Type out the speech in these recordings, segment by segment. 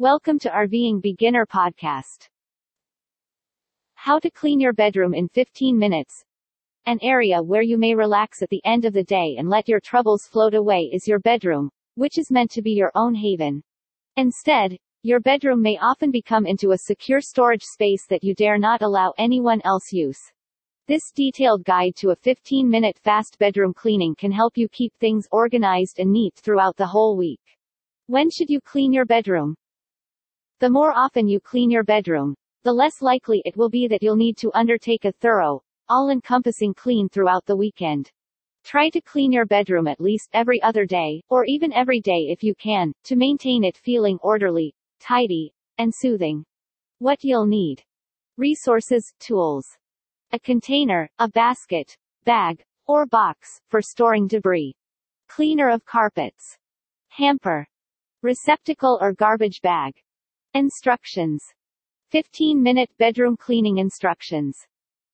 Welcome to RVing Beginner Podcast. How to clean your bedroom in 15 minutes. An area where you may relax at the end of the day and let your troubles float away is your bedroom, which is meant to be your own haven. Instead, your bedroom may often become into a secure storage space that you dare not allow anyone else use. This detailed guide to a 15-minute fast bedroom cleaning can help you keep things organized and neat throughout the whole week. When should you clean your bedroom? The more often you clean your bedroom, the less likely it will be that you'll need to undertake a thorough, all-encompassing clean throughout the weekend. Try to clean your bedroom at least every other day, or even every day if you can, to maintain it feeling orderly, tidy, and soothing. What you'll need. Resources, tools. A container, a basket, bag, or box, for storing debris. Cleaner of carpets. Hamper. Receptacle or garbage bag. Instructions. 15-minute bedroom cleaning instructions.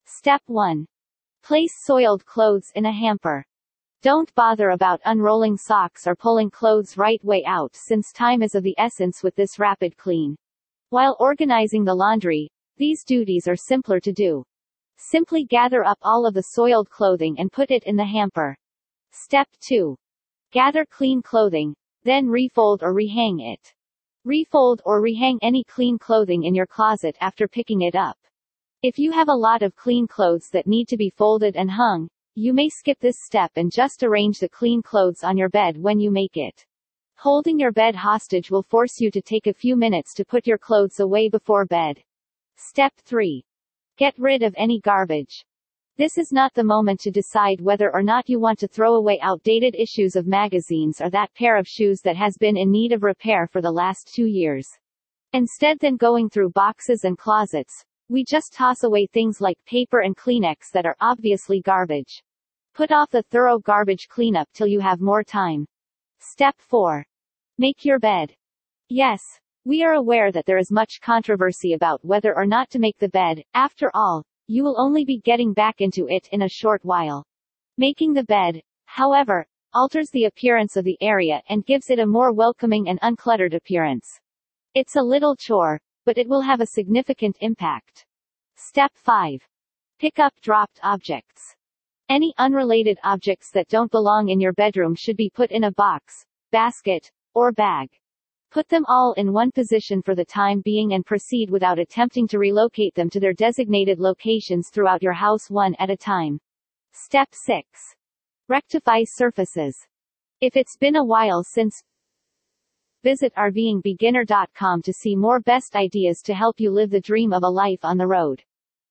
Step 1. Place soiled clothes in a hamper. Don't bother about unrolling socks or pulling clothes right way out since time is of the essence with this rapid clean. While organizing the laundry, these duties are simpler to do. Simply gather up all of the soiled clothing and put it in the hamper. Step 2. Gather clean clothing, then refold or rehang it. Refold or rehang any clean clothing in your closet after picking it up. If you have a lot of clean clothes that need to be folded and hung, you may skip this step and just arrange the clean clothes on your bed when you make it. Holding your bed hostage will force you to take a few minutes to put your clothes away before bed. Step 3. Get rid of any garbage. This is not the moment to decide whether or not you want to throw away outdated issues of magazines or that pair of shoes that has been in need of repair for the last two years. Instead than going through boxes and closets, we just toss away things like paper and Kleenex that are obviously garbage. Put off the thorough garbage cleanup till you have more time. Step 4. Make your bed. Yes, we are aware that there is much controversy about whether or not to make the bed, after all, you will only be getting back into it in a short while. Making the bed, however, alters the appearance of the area and gives it a more welcoming and uncluttered appearance. It's a little chore, but it will have a significant impact. Step 5. Pick up dropped objects. Any unrelated objects that don't belong in your bedroom should be put in a box, basket, or bag. Put them all in one position for the time being and proceed without attempting to relocate them to their designated locations throughout your house one at a time. Step 6. Rectify surfaces. If it's been a while since, visit RVingBeginner.com to see more best ideas to help you live the dream of a life on the road.